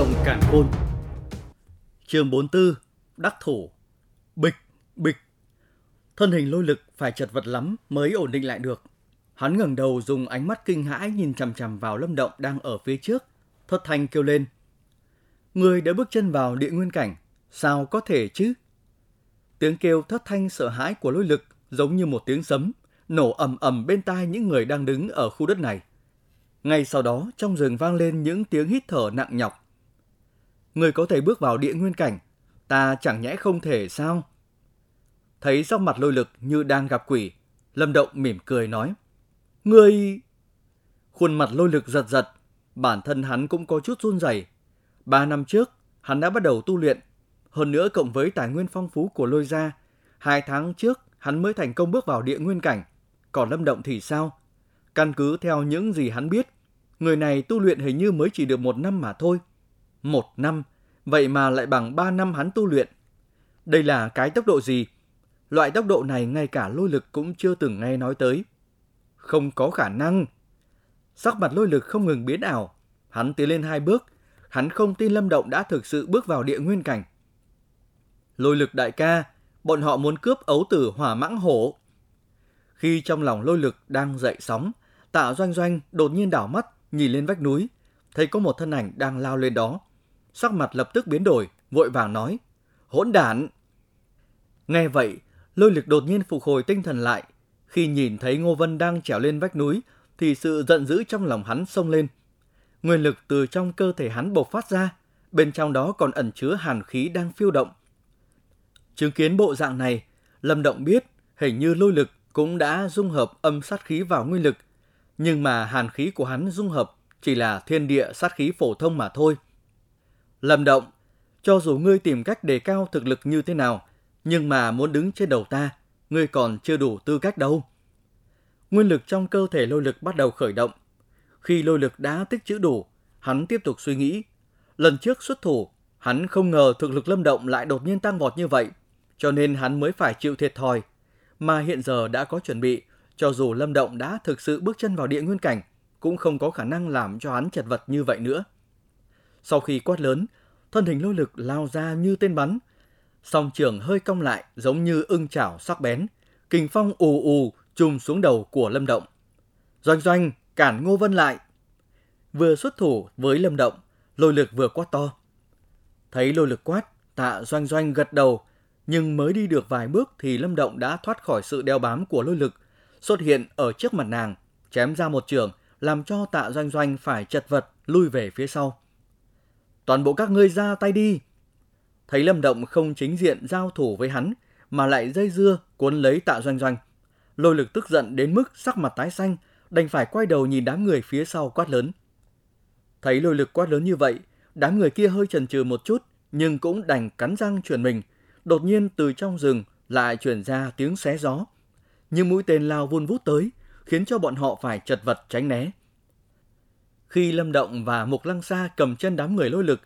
động cản khôn. Chương 44, đắc thủ. Bịch, bịch. Thân hình lôi lực phải chật vật lắm mới ổn định lại được. Hắn ngẩng đầu dùng ánh mắt kinh hãi nhìn chằm chằm vào Lâm Động đang ở phía trước, thất thanh kêu lên. Người đã bước chân vào địa nguyên cảnh, sao có thể chứ? Tiếng kêu thất thanh sợ hãi của lôi lực giống như một tiếng sấm, nổ ầm ầm bên tai những người đang đứng ở khu đất này. Ngay sau đó, trong rừng vang lên những tiếng hít thở nặng nhọc. Người có thể bước vào địa nguyên cảnh, ta chẳng nhẽ không thể sao? Thấy sắc mặt lôi lực như đang gặp quỷ, Lâm Động mỉm cười nói. Người... Khuôn mặt lôi lực giật giật, bản thân hắn cũng có chút run rẩy. Ba năm trước, hắn đã bắt đầu tu luyện. Hơn nữa cộng với tài nguyên phong phú của lôi gia, hai tháng trước hắn mới thành công bước vào địa nguyên cảnh. Còn Lâm Động thì sao? Căn cứ theo những gì hắn biết, người này tu luyện hình như mới chỉ được một năm mà thôi. Một năm, vậy mà lại bằng ba năm hắn tu luyện. Đây là cái tốc độ gì? Loại tốc độ này ngay cả lôi lực cũng chưa từng nghe nói tới. Không có khả năng. Sắc mặt lôi lực không ngừng biến ảo. Hắn tiến lên hai bước. Hắn không tin Lâm Động đã thực sự bước vào địa nguyên cảnh. Lôi lực đại ca, bọn họ muốn cướp ấu tử hỏa mãng hổ. Khi trong lòng lôi lực đang dậy sóng, tạ doanh doanh đột nhiên đảo mắt, nhìn lên vách núi, thấy có một thân ảnh đang lao lên đó. Sắc mặt lập tức biến đổi, vội vàng nói, hỗn đản. Nghe vậy, lôi lực đột nhiên phục hồi tinh thần lại. Khi nhìn thấy Ngô Vân đang trèo lên vách núi, thì sự giận dữ trong lòng hắn sông lên. Nguyên lực từ trong cơ thể hắn bộc phát ra, bên trong đó còn ẩn chứa hàn khí đang phiêu động. Chứng kiến bộ dạng này, Lâm Động biết hình như lôi lực cũng đã dung hợp âm sát khí vào nguyên lực, nhưng mà hàn khí của hắn dung hợp chỉ là thiên địa sát khí phổ thông mà thôi. Lâm Động, cho dù ngươi tìm cách đề cao thực lực như thế nào, nhưng mà muốn đứng trên đầu ta, ngươi còn chưa đủ tư cách đâu. Nguyên lực trong cơ thể lôi lực bắt đầu khởi động. Khi lôi lực đã tích trữ đủ, hắn tiếp tục suy nghĩ. Lần trước xuất thủ, hắn không ngờ thực lực lâm động lại đột nhiên tăng vọt như vậy, cho nên hắn mới phải chịu thiệt thòi. Mà hiện giờ đã có chuẩn bị, cho dù lâm động đã thực sự bước chân vào địa nguyên cảnh, cũng không có khả năng làm cho hắn chật vật như vậy nữa. Sau khi quát lớn, thân hình lôi lực lao ra như tên bắn, song trường hơi cong lại giống như ưng chảo sắc bén, kình phong ù ù chùm xuống đầu của Lâm Động. Doanh doanh, cản Ngô Vân lại. Vừa xuất thủ với Lâm Động, lôi lực vừa quát to. Thấy lôi lực quát, tạ doanh doanh gật đầu, nhưng mới đi được vài bước thì Lâm Động đã thoát khỏi sự đeo bám của lôi lực, xuất hiện ở trước mặt nàng, chém ra một trường, làm cho tạ doanh doanh phải chật vật lui về phía sau. Toàn bộ các ngươi ra tay đi, thấy Lâm Động không chính diện giao thủ với hắn, mà lại dây dưa cuốn lấy tạ doanh doanh. Lôi lực tức giận đến mức sắc mặt tái xanh, đành phải quay đầu nhìn đám người phía sau quát lớn. Thấy lôi lực quát lớn như vậy, đám người kia hơi chần chừ một chút, nhưng cũng đành cắn răng chuyển mình. Đột nhiên từ trong rừng lại chuyển ra tiếng xé gió. Nhưng mũi tên lao vun vút tới, khiến cho bọn họ phải chật vật tránh né. Khi Lâm Động và Mục Lăng Sa cầm chân đám người lôi lực,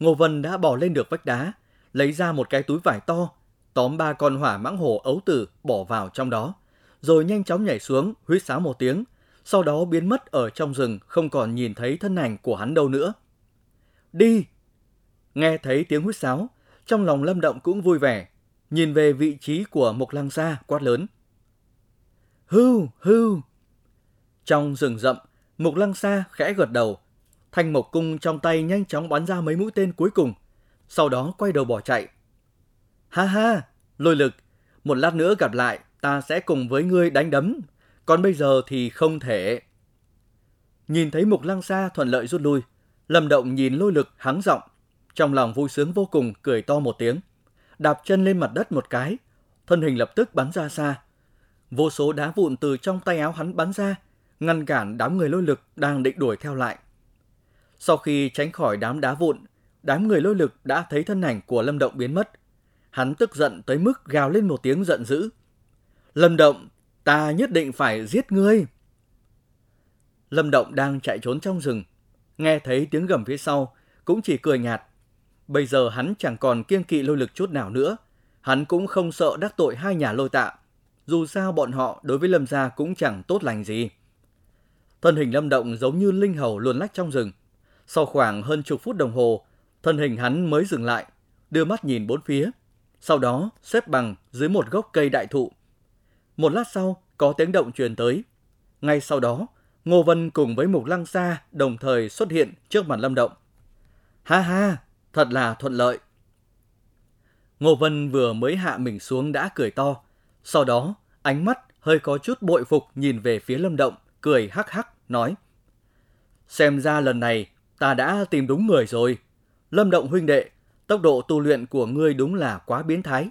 Ngô Vân đã bỏ lên được vách đá, lấy ra một cái túi vải to, tóm ba con hỏa mãng hổ ấu tử bỏ vào trong đó, rồi nhanh chóng nhảy xuống, huýt sáo một tiếng, sau đó biến mất ở trong rừng không còn nhìn thấy thân ảnh của hắn đâu nữa. Đi! Nghe thấy tiếng huýt sáo, trong lòng Lâm Động cũng vui vẻ, nhìn về vị trí của Mộc Lăng Sa quát lớn. Hưu, hưu! Trong rừng rậm, Mục Lăng Sa khẽ gật đầu, thanh mộc cung trong tay nhanh chóng bắn ra mấy mũi tên cuối cùng, sau đó quay đầu bỏ chạy. Ha ha, lôi lực, một lát nữa gặp lại, ta sẽ cùng với ngươi đánh đấm, còn bây giờ thì không thể. Nhìn thấy Mục Lăng Sa thuận lợi rút lui, Lâm Động nhìn lôi lực hắng giọng, trong lòng vui sướng vô cùng cười to một tiếng, đạp chân lên mặt đất một cái, thân hình lập tức bắn ra xa. Vô số đá vụn từ trong tay áo hắn bắn ra, ngăn cản đám người lôi lực đang định đuổi theo lại. Sau khi tránh khỏi đám đá vụn, đám người lôi lực đã thấy thân ảnh của Lâm Động biến mất. Hắn tức giận tới mức gào lên một tiếng giận dữ. Lâm Động, ta nhất định phải giết ngươi. Lâm Động đang chạy trốn trong rừng, nghe thấy tiếng gầm phía sau, cũng chỉ cười nhạt. Bây giờ hắn chẳng còn kiêng kỵ lôi lực chút nào nữa, hắn cũng không sợ đắc tội hai nhà lôi tạ. Dù sao bọn họ đối với Lâm gia cũng chẳng tốt lành gì. Thân hình Lâm Động giống như linh hầu luồn lách trong rừng. Sau khoảng hơn chục phút đồng hồ, Thân hình hắn mới dừng lại, đưa mắt nhìn bốn phía. Sau đó xếp bằng dưới một gốc cây đại thụ. Một lát sau, có tiếng động truyền tới. Ngay sau đó, Ngô Vân cùng với Mục Lăng Sa đồng thời xuất hiện trước mặt Lâm Động. Ha ha, thật là thuận lợi. Ngô Vân vừa mới hạ mình xuống đã cười to. Sau đó, ánh mắt hơi có chút bội phục nhìn về phía Lâm Động, cười hắc hắc, nói. Xem ra lần này ta đã tìm đúng người rồi. Lâm Động huynh đệ, tốc độ tu luyện của ngươi đúng là quá biến thái.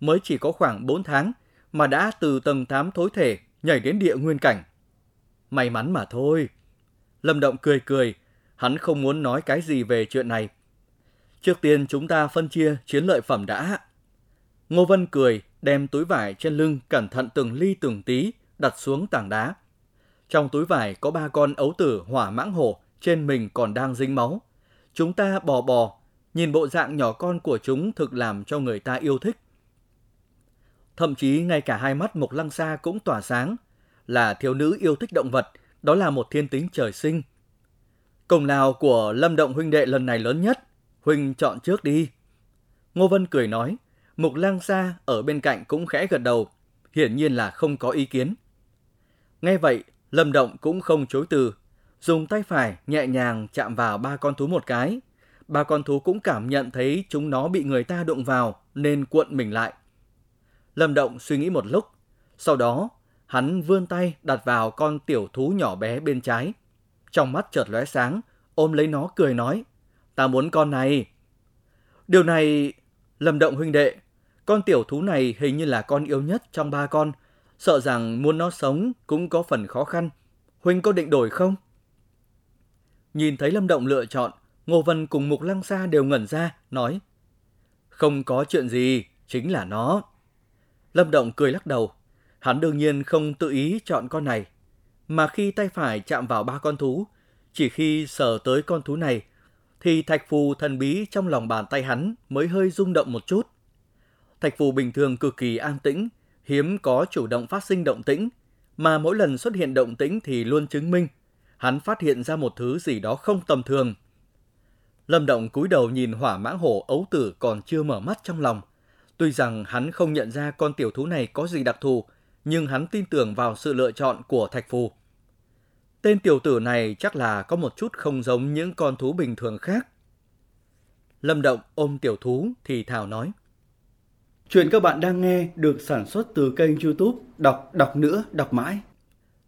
Mới chỉ có khoảng 4 tháng mà đã từ tầng 8 thối thể nhảy đến địa nguyên cảnh. May mắn mà thôi. Lâm Động cười cười, hắn không muốn nói cái gì về chuyện này. Trước tiên chúng ta phân chia chiến lợi phẩm đã. Ngô Vân cười, đem túi vải trên lưng cẩn thận từng ly từng tí đặt xuống tảng đá. Trong túi vải có ba con ấu tử hỏa mãng hổ, trên mình còn đang dính máu. Chúng ta bò bò, nhìn bộ dạng nhỏ con của chúng thực làm cho người ta yêu thích. Thậm chí ngay cả hai mắt Mộc Lăng Sa cũng tỏa sáng, là thiếu nữ yêu thích động vật, đó là một thiên tính trời sinh. Công lao của Lâm Động huynh đệ lần này lớn nhất, huynh chọn trước đi. Ngô Vân cười nói, Mục Lang Sa ở bên cạnh cũng khẽ gật đầu, hiển nhiên là không có ý kiến. Nghe vậy, Lâm Động cũng không chối từ, dùng tay phải nhẹ nhàng chạm vào ba con thú một cái. Ba con thú cũng cảm nhận thấy chúng nó bị người ta đụng vào nên cuộn mình lại. Lâm Động suy nghĩ một lúc, sau đó hắn vươn tay đặt vào con tiểu thú nhỏ bé bên trái. Trong mắt chợt lóe sáng, ôm lấy nó cười nói, ta muốn con này. Điều này, Lâm Động huynh đệ, con tiểu thú này hình như là con yếu nhất trong ba con, sợ rằng muốn nó sống cũng có phần khó khăn. Huynh có định đổi không? Nhìn thấy Lâm Động lựa chọn, Ngô Vân cùng Mục Lăng Sa đều ngẩn ra, nói Không có chuyện gì, chính là nó. Lâm Động cười lắc đầu, hắn đương nhiên không tự ý chọn con này. Mà khi tay phải chạm vào ba con thú, chỉ khi sờ tới con thú này, thì thạch phù thần bí trong lòng bàn tay hắn mới hơi rung động một chút. Thạch phù bình thường cực kỳ an tĩnh, hiếm có chủ động phát sinh động tĩnh, mà mỗi lần xuất hiện động tĩnh thì luôn chứng minh hắn phát hiện ra một thứ gì đó không tầm thường. Lâm Động cúi đầu nhìn hỏa mãng hổ ấu tử còn chưa mở mắt trong lòng. Tuy rằng hắn không nhận ra con tiểu thú này có gì đặc thù, nhưng hắn tin tưởng vào sự lựa chọn của Thạch Phù. Tên tiểu tử này chắc là có một chút không giống những con thú bình thường khác. Lâm Động ôm tiểu thú thì thảo nói. Chuyện các bạn đang nghe được sản xuất từ kênh youtube Đọc Đọc Nữa Đọc Mãi.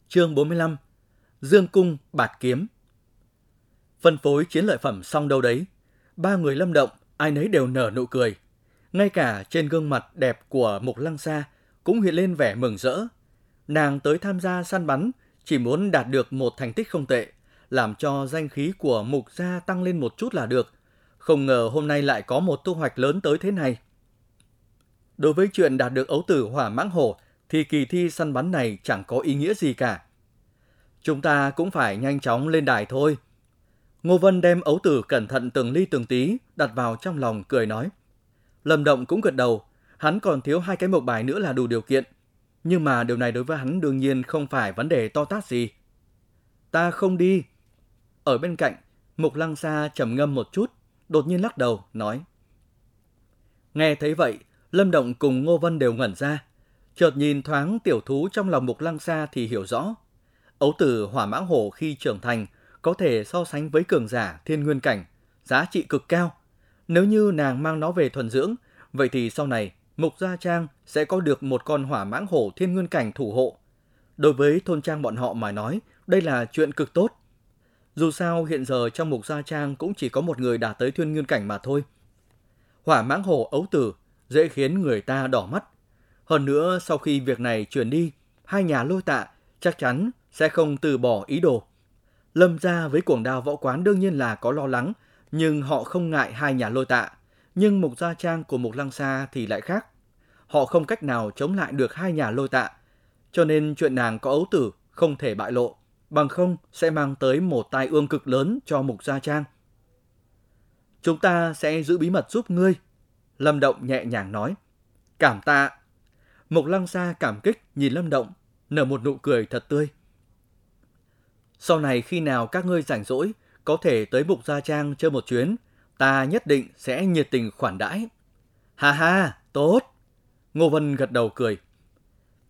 Chương 45 Dương Cung Bạt Kiếm Phân phối chiến lợi phẩm xong đâu đấy. Ba người lâm động, ai nấy đều nở nụ cười. Ngay cả trên gương mặt đẹp của Mục Lăng Sa cũng hiện lên vẻ mừng rỡ. Nàng tới tham gia săn bắn chỉ muốn đạt được một thành tích không tệ, làm cho danh khí của Mục gia tăng lên một chút là được. Không ngờ hôm nay lại có một thu hoạch lớn tới thế này. Đối với chuyện đạt được ấu tử hỏa mãng hổ thì kỳ thi săn bắn này chẳng có ý nghĩa gì cả. Chúng ta cũng phải nhanh chóng lên đài thôi. Ngô Vân đem ấu tử cẩn thận từng ly từng tí đặt vào trong lòng cười nói. Lâm Động cũng gật đầu, hắn còn thiếu hai cái mộc bài nữa là đủ điều kiện. Nhưng mà điều này đối với hắn đương nhiên không phải vấn đề to tát gì. Ta không đi. Ở bên cạnh, Mục Lăng Sa trầm ngâm một chút, đột nhiên lắc đầu, nói. Nghe thấy vậy, Lâm Động cùng Ngô Vân đều ngẩn ra. Chợt nhìn thoáng tiểu thú trong lòng Mục Lăng Sa thì hiểu rõ. Ấu tử hỏa mãng hổ khi trưởng thành có thể so sánh với cường giả thiên nguyên cảnh, giá trị cực cao. Nếu như nàng mang nó về thuần dưỡng, vậy thì sau này Mục Gia Trang sẽ có được một con hỏa mãng hổ thiên nguyên cảnh thủ hộ. Đối với thôn trang bọn họ mà nói, đây là chuyện cực tốt. Dù sao hiện giờ trong Mục Gia Trang cũng chỉ có một người đạt tới thiên nguyên cảnh mà thôi. Hỏa mãng hổ ấu tử dễ khiến người ta đỏ mắt. Hơn nữa, sau khi việc này chuyển đi, hai nhà lôi tạ chắc chắn sẽ không từ bỏ ý đồ. Lâm gia với cuồng đao võ quán đương nhiên là có lo lắng, nhưng họ không ngại hai nhà lôi tạ. Nhưng mục gia trang của mục lăng xa thì lại khác. Họ không cách nào chống lại được hai nhà lôi tạ. Cho nên chuyện nàng có ấu tử không thể bại lộ, bằng không sẽ mang tới một tai ương cực lớn cho mục gia trang. Chúng ta sẽ giữ bí mật giúp ngươi, Lâm Động nhẹ nhàng nói. Cảm tạ. Mục Lăng Sa cảm kích nhìn Lâm Động, nở một nụ cười thật tươi. Sau này khi nào các ngươi rảnh rỗi, có thể tới Mục Gia Trang chơi một chuyến. ta nhất định sẽ nhiệt tình khoản đãi. Ha ha, tốt. Ngô Vân gật đầu cười.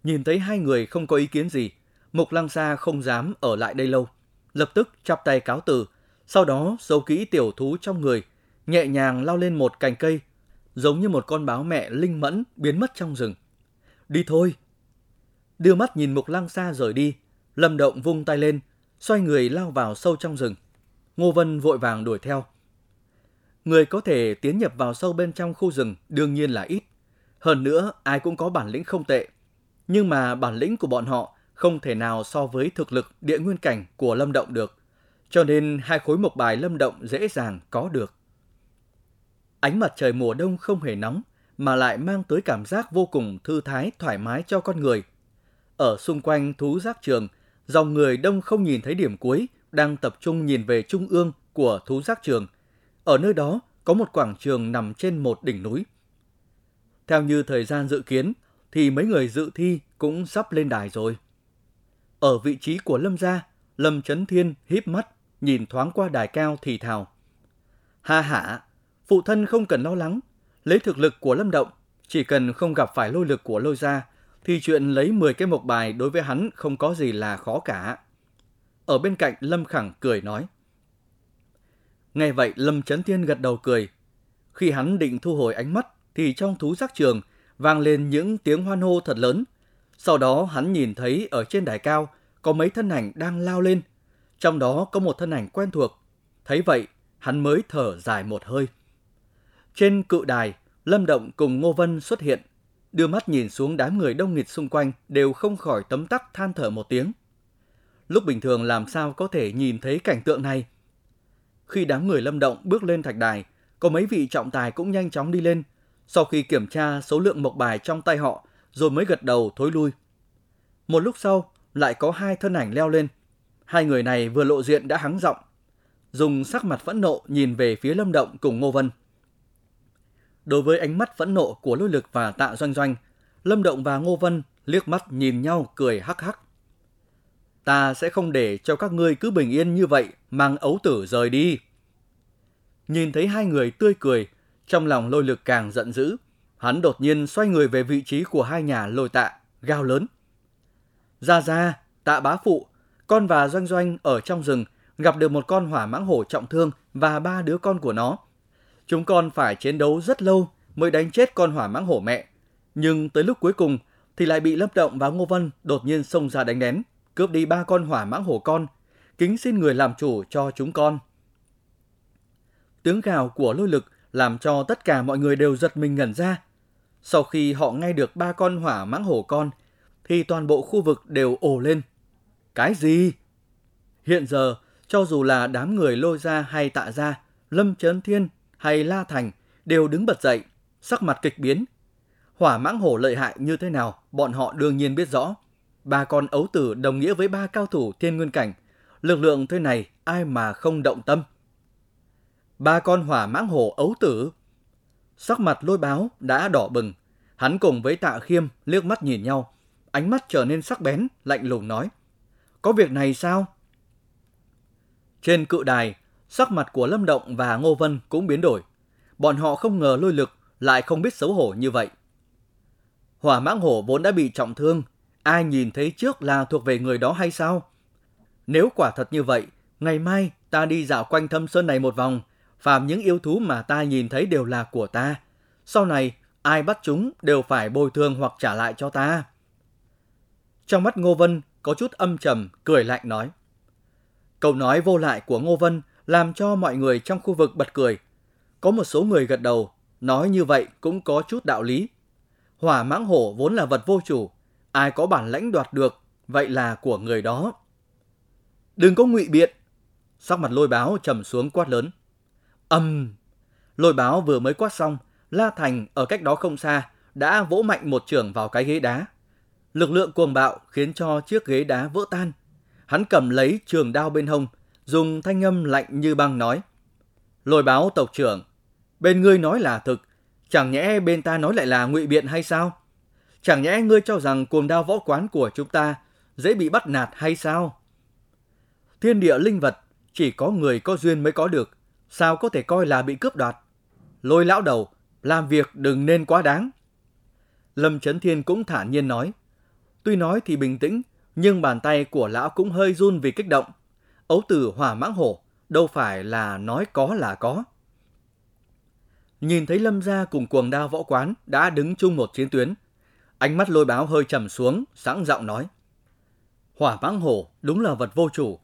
Nhìn thấy hai người không có ý kiến gì, Mục Lăng Sa không dám ở lại đây lâu. Lập tức chắp tay cáo từ, sau đó giấu kỹ tiểu thú trong người, nhẹ nhàng lao lên một cành cây, giống như một con báo mẹ linh mẫn biến mất trong rừng. Đi thôi. Đưa mắt nhìn Mục Lăng xa rời đi, Lâm Động vung tay lên, xoay người lao vào sâu trong rừng. Ngô Vân vội vàng đuổi theo. Người có thể tiến nhập vào sâu bên trong khu rừng đương nhiên là ít. Hơn nữa, ai cũng có bản lĩnh không tệ. Nhưng mà bản lĩnh của bọn họ không thể nào so với thực lực địa nguyên cảnh của Lâm Động được. Cho nên hai khối mộc bài Lâm Động dễ dàng có được. Ánh mặt trời mùa đông không hề nóng, mà lại mang tới cảm giác vô cùng thư thái, thoải mái cho con người. Ở xung quanh thú giác trường, dòng người đông không nhìn thấy điểm cuối, đang tập trung nhìn về trung ương của thú giác trường. Ở nơi đó có một quảng trường nằm trên một đỉnh núi. Theo như thời gian dự kiến, thì mấy người dự thi cũng sắp lên đài rồi. Ở vị trí của Lâm gia, Lâm Trấn Thiên híp mắt, nhìn thoáng qua đài cao thì thào. Ha hả, phụ thân không cần lo lắng, lấy thực lực của Lâm Động, chỉ cần không gặp phải lôi lực của lôi gia, thì chuyện lấy 10 cái mộc bài đối với hắn không có gì là khó cả. Ở bên cạnh Lâm Khẳng cười nói. Nghe vậy Lâm Trấn Thiên gật đầu cười. Khi hắn định thu hồi ánh mắt thì trong thú giác trường vang lên những tiếng hoan hô thật lớn. Sau đó hắn nhìn thấy ở trên đài cao có mấy thân ảnh đang lao lên. Trong đó có một thân ảnh quen thuộc. Thấy vậy, hắn mới thở dài một hơi. Trên cự đài, Lâm Động cùng Ngô Vân xuất hiện. Đưa mắt nhìn xuống đám người đông nghịt xung quanh đều không khỏi tấm tắc than thở một tiếng. Lúc bình thường làm sao có thể nhìn thấy cảnh tượng này? Khi đám người Lâm Động bước lên thạch đài, có mấy vị trọng tài cũng nhanh chóng đi lên, sau khi kiểm tra số lượng mộc bài trong tay họ, rồi mới gật đầu thối lui. Một lúc sau, lại có hai thân ảnh leo lên. Hai người này vừa lộ diện đã hắng giọng, dùng sắc mặt phẫn nộ nhìn về phía Lâm Động cùng Ngô Vân. Đối với ánh mắt phẫn nộ của lôi lực và tạ doanh doanh, Lâm Động và Ngô Vân liếc mắt nhìn nhau cười hắc hắc. Ta sẽ không để cho các ngươi cứ bình yên như vậy mang ấu tử rời đi. Nhìn thấy hai người tươi cười, trong lòng lôi lực càng giận dữ. Hắn đột nhiên xoay người về vị trí của hai nhà lôi tạ, gào lớn. Ra ra, tạ bá phụ, con và doanh doanh ở trong rừng gặp được một con hỏa mãng hổ trọng thương và ba đứa con của nó. Chúng con phải chiến đấu rất lâu mới đánh chết con hỏa mãng hổ mẹ. Nhưng tới lúc cuối cùng thì lại bị Lâm Động và Ngô Vân đột nhiên xông ra đánh đén, cướp đi ba con hỏa mãng hổ con. Kính xin người làm chủ cho chúng con. Tiếng gào của lôi lực làm cho tất cả mọi người đều giật mình ngẩn ra. Sau khi họ nghe được ba con hỏa mãng hổ con, thì toàn bộ khu vực đều ồ lên. Cái gì? Hiện giờ, cho dù là đám người lôi ra hay tạ ra, Lâm Trấn Thiên hay La Thành đều đứng bật dậy, sắc mặt kịch biến. Hỏa mãng hổ lợi hại như thế nào, bọn họ đương nhiên biết rõ. Ba con ấu tử đồng nghĩa với ba cao thủ thiên nguyên cảnh. Lực lượng thế này ai mà không động tâm. Ba con hỏa mãng hổ ấu tử. Sắc mặt lôi báo đã đỏ bừng. Hắn cùng với tạ khiêm liếc mắt nhìn nhau. Ánh mắt trở nên sắc bén, lạnh lùng nói. Có việc này sao? Trên cự đài, sắc mặt của Lâm Động và Ngô Vân cũng biến đổi. Bọn họ không ngờ lôi lực lại không biết xấu hổ như vậy. Hỏa mãng hổ vốn đã bị trọng thương, ai nhìn thấy trước là thuộc về người đó hay sao? Nếu quả thật như vậy, ngày mai ta đi dạo quanh thâm sơn này một vòng, phàm những yêu thú mà ta nhìn thấy đều là của ta. Sau này, ai bắt chúng đều phải bồi thường hoặc trả lại cho ta. Trong mắt Ngô Vân có chút âm trầm, cười lạnh nói. Câu nói vô lại của Ngô Vân làm cho mọi người trong khu vực bật cười. Có một số người gật đầu, nói như vậy cũng có chút đạo lý. Hỏa mãng hổ vốn là vật vô chủ, ai có bản lãnh đoạt được, vậy là của người đó. Đừng có ngụy biện. Sắc mặt lôi báo trầm xuống quát lớn. Âm! Lôi báo vừa mới quát xong, La Thành ở cách đó không xa đã vỗ mạnh một trường vào cái ghế đá. Lực lượng cuồng bạo khiến cho chiếc ghế đá vỡ tan. Hắn cầm lấy trường đao bên hông, dùng thanh âm lạnh như băng nói. Lôi báo tộc trưởng, bên ngươi nói là thực, chẳng nhẽ bên ta nói lại là ngụy biện hay sao? Chẳng nhẽ ngươi cho rằng cuồng đao võ quán của chúng ta dễ bị bắt nạt hay sao? Thiên địa linh vật chỉ có người có duyên mới có được, sao có thể coi là bị cướp đoạt. Lôi lão đầu, làm việc đừng nên quá đáng. Lâm Trấn Thiên cũng thản nhiên nói. Tuy nói thì bình tĩnh, nhưng bàn tay của lão cũng hơi run vì kích động. Ấu từ hòa mãng hổ, đâu phải là nói có là có. Nhìn thấy Lâm gia cùng cuồng đao võ quán đã đứng chung một chiến tuyến. Ánh mắt lôi báo hơi trầm xuống, sẵn giọng nói. Hỏa mãng hổ đúng là vật vô chủ,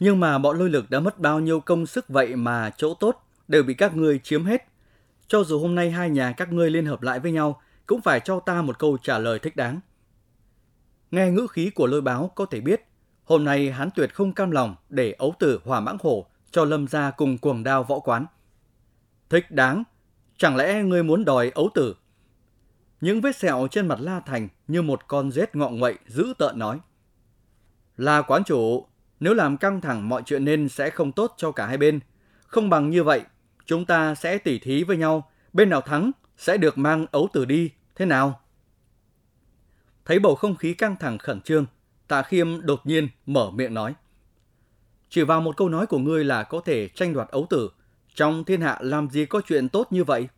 nhưng mà bọn lôi lực đã mất bao nhiêu công sức vậy mà chỗ tốt đều bị các ngươi chiếm hết. Cho dù hôm nay hai nhà các ngươi liên hợp lại với nhau, cũng phải cho ta một câu trả lời thích đáng. Nghe ngữ khí của lôi báo có thể biết, hôm nay hán tuyệt không cam lòng để ấu tử hòa mãng hổ cho lâm gia cùng cuồng đao võ quán. Thích đáng, chẳng lẽ ngươi muốn đòi ấu tử? Những vết sẹo trên mặt La Thành như một con rết ngọ nguậy dữ tợn nói. La quán chủ, nếu làm căng thẳng mọi chuyện nên sẽ không tốt cho cả hai bên. Không bằng như vậy, chúng ta sẽ tỉ thí với nhau, bên nào thắng sẽ được mang ấu tử đi, thế nào? Thấy bầu không khí căng thẳng khẩn trương, Tạ Khiêm đột nhiên mở miệng nói. Chỉ vào một câu nói của ngươi là có thể tranh đoạt ấu tử, trong thiên hạ làm gì có chuyện tốt như vậy?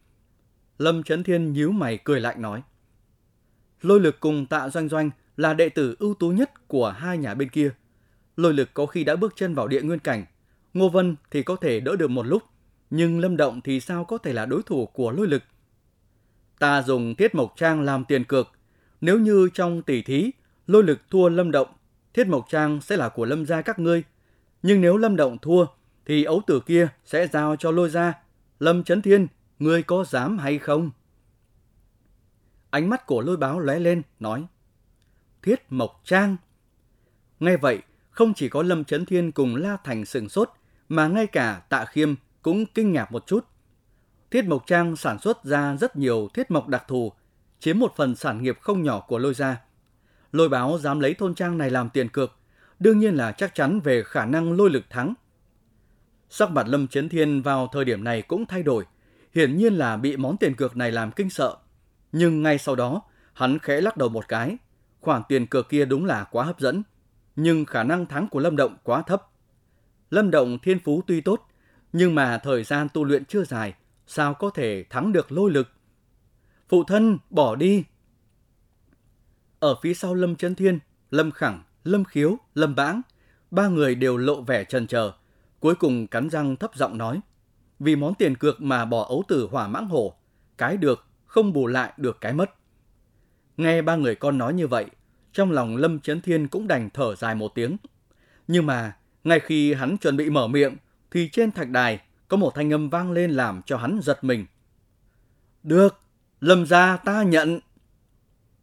Lâm Trấn Thiên nhíu mày cười lạnh nói. Lôi lực cùng tạ doanh doanh là đệ tử ưu tú nhất của hai nhà bên kia. Lôi lực có khi đã bước chân vào địa nguyên cảnh, Ngô Vân thì có thể đỡ được một lúc, nhưng Lâm Động thì sao có thể là đối thủ của lôi lực? Ta dùng thiết mộc trang làm tiền cược, nếu như trong tỷ thí, lôi lực thua Lâm Động, thiết mộc trang sẽ là của Lâm gia các ngươi. Nhưng nếu Lâm Động thua, thì ấu tử kia sẽ giao cho lôi gia. Lâm Trấn Thiên, ngươi có dám hay không? Ánh mắt của lôi báo lóe lên, nói. Thiết Mộc Trang. Nghe vậy, không chỉ có Lâm Trấn Thiên cùng La Thành sừng sốt, mà ngay cả Tạ Khiêm cũng kinh ngạc một chút. Thiết Mộc Trang sản xuất ra rất nhiều thiết mộc đặc thù, chiếm một phần sản nghiệp không nhỏ của lôi gia. Lôi báo dám lấy thôn trang này làm tiền cược, đương nhiên là chắc chắn về khả năng lôi lực thắng. Sắc mặt Lâm Chấn Thiên vào thời điểm này cũng thay đổi, hiển nhiên là bị món tiền cược này làm kinh sợ. Nhưng ngay sau đó, hắn khẽ lắc đầu một cái. Khoản tiền cược kia đúng là quá hấp dẫn, nhưng khả năng thắng của Lâm Động quá thấp. Lâm Động thiên phú tuy tốt, nhưng mà thời gian tu luyện chưa dài, sao có thể thắng được lôi lực. Phụ thân, bỏ đi. Ở phía sau Lâm Chấn Thiên, Lâm Khẳng, Lâm Khiếu, Lâm Bãng, ba người đều lộ vẻ trần chờ cuối cùng cắn răng thấp giọng nói. Vì món tiền cược mà bỏ ấu tử hỏa mãng hổ, cái được không bù lại được cái mất. Nghe ba người con nói như vậy, trong lòng Lâm Chấn Thiên cũng đành thở dài một tiếng. Nhưng mà, ngay khi hắn chuẩn bị mở miệng, thì trên thạch đài có một thanh âm vang lên làm cho hắn giật mình. Được, Lâm gia ta nhận.